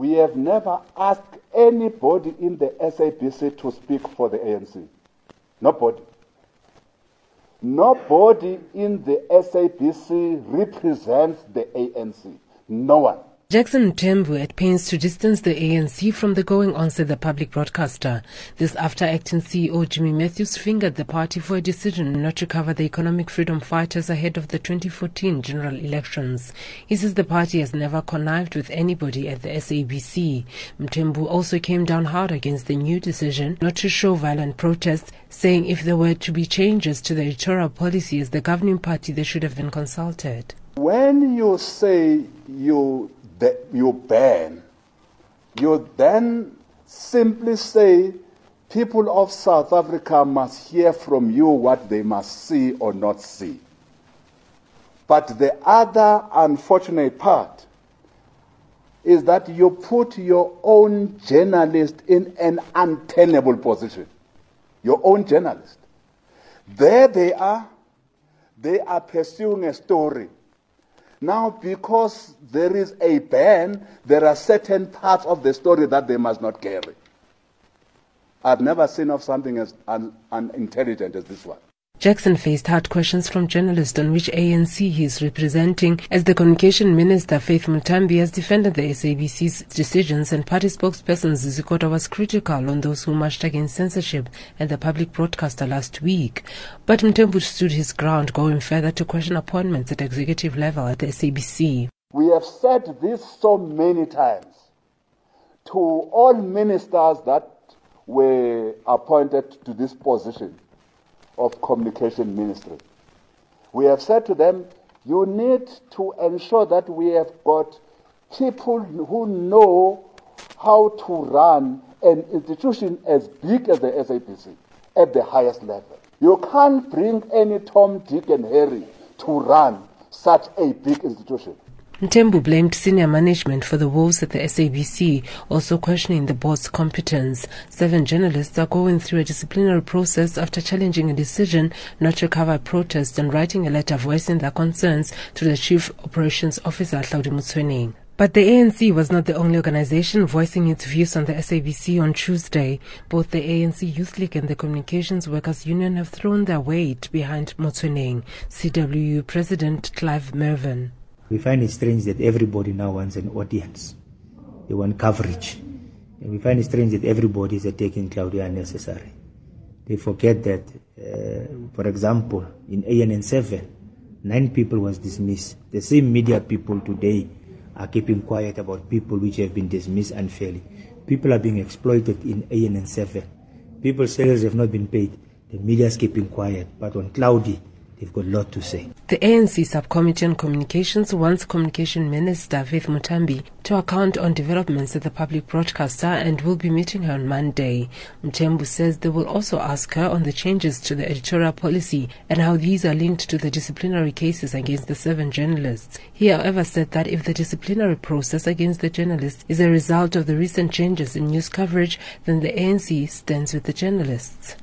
We have never asked anybody in the SABC to speak for the ANC. Nobody. Nobody in the SABC represents the ANC. No one. Jackson Mthembu at pains to distance the ANC from the going on, said the public broadcaster. This after acting CEO Jimi Matthews fingered the party for a decision not to cover the economic freedom fighters ahead of the 2014 general elections. He says the party has never connived with anybody at the SABC. Mthembu also came down hard against the new decision not to show violent protests, saying if there were to be changes to the electoral policy as the governing party, they should have been consulted. When you say you you ban, you then simply say people of South Africa must hear from you what they must see or not see. But the other unfortunate part is that you put your own journalist in an untenable position. Your own journalist. There they are. They are pursuing a story now, because there is a ban, there are certain parts of the story that they must not carry. I've never seen of something as un- unintelligent as this one. Jackson faced hard questions from journalists on which ANC he is representing as the communication minister Faith Muthambi has defended the SABC's decisions and party spokesperson Zizi Kodwa was critical on those who marched against censorship and the public broadcaster last week. But Mthembu stood his ground going further to question appointments at executive level at the SABC. We have said this so many times to all ministers that were appointed to this position of Communication Ministry. We have said to them, you need to ensure that we have got people who know how to run an institution as big as the SABC at the highest level. You can't bring any Tom, Dick, and Harry to run such a big institution. Mthembu blamed senior management for the woes at the SABC, also questioning the board's competence. Seven journalists are going through a disciplinary process after challenging a decision not to cover a protest and writing a letter voicing their concerns to the Chief Operations Officer, Hlaudi Motsoeneng. But the ANC was not the only organization voicing its views on the SABC on Tuesday. Both the ANC Youth League and the Communications Workers Union have thrown their weight behind Motsoeneng. CWU President Clive Mervyn. We find it strange that everybody now wants an audience. They want coverage. And we find it strange that everybody is attacking Hlaudi unnecessary. They forget that, uh, for example, in ANN 7, nine people was dismissed. The same media people today are keeping quiet about people which have been dismissed unfairly. People are being exploited in ANN 7. People's salaries have not been paid. The media is keeping quiet. But on Hlaudi, They've got a lot to say. The ANC Subcommittee on Communications wants Communication Minister Faith Muthambi to account on developments at the public broadcaster and will be meeting her on Monday. Mthembu says they will also ask her on the changes to the editorial policy and how these are linked to the disciplinary cases against the seven journalists. He, however, said that if the disciplinary process against the journalists is a result of the recent changes in news coverage, then the ANC stands with the journalists.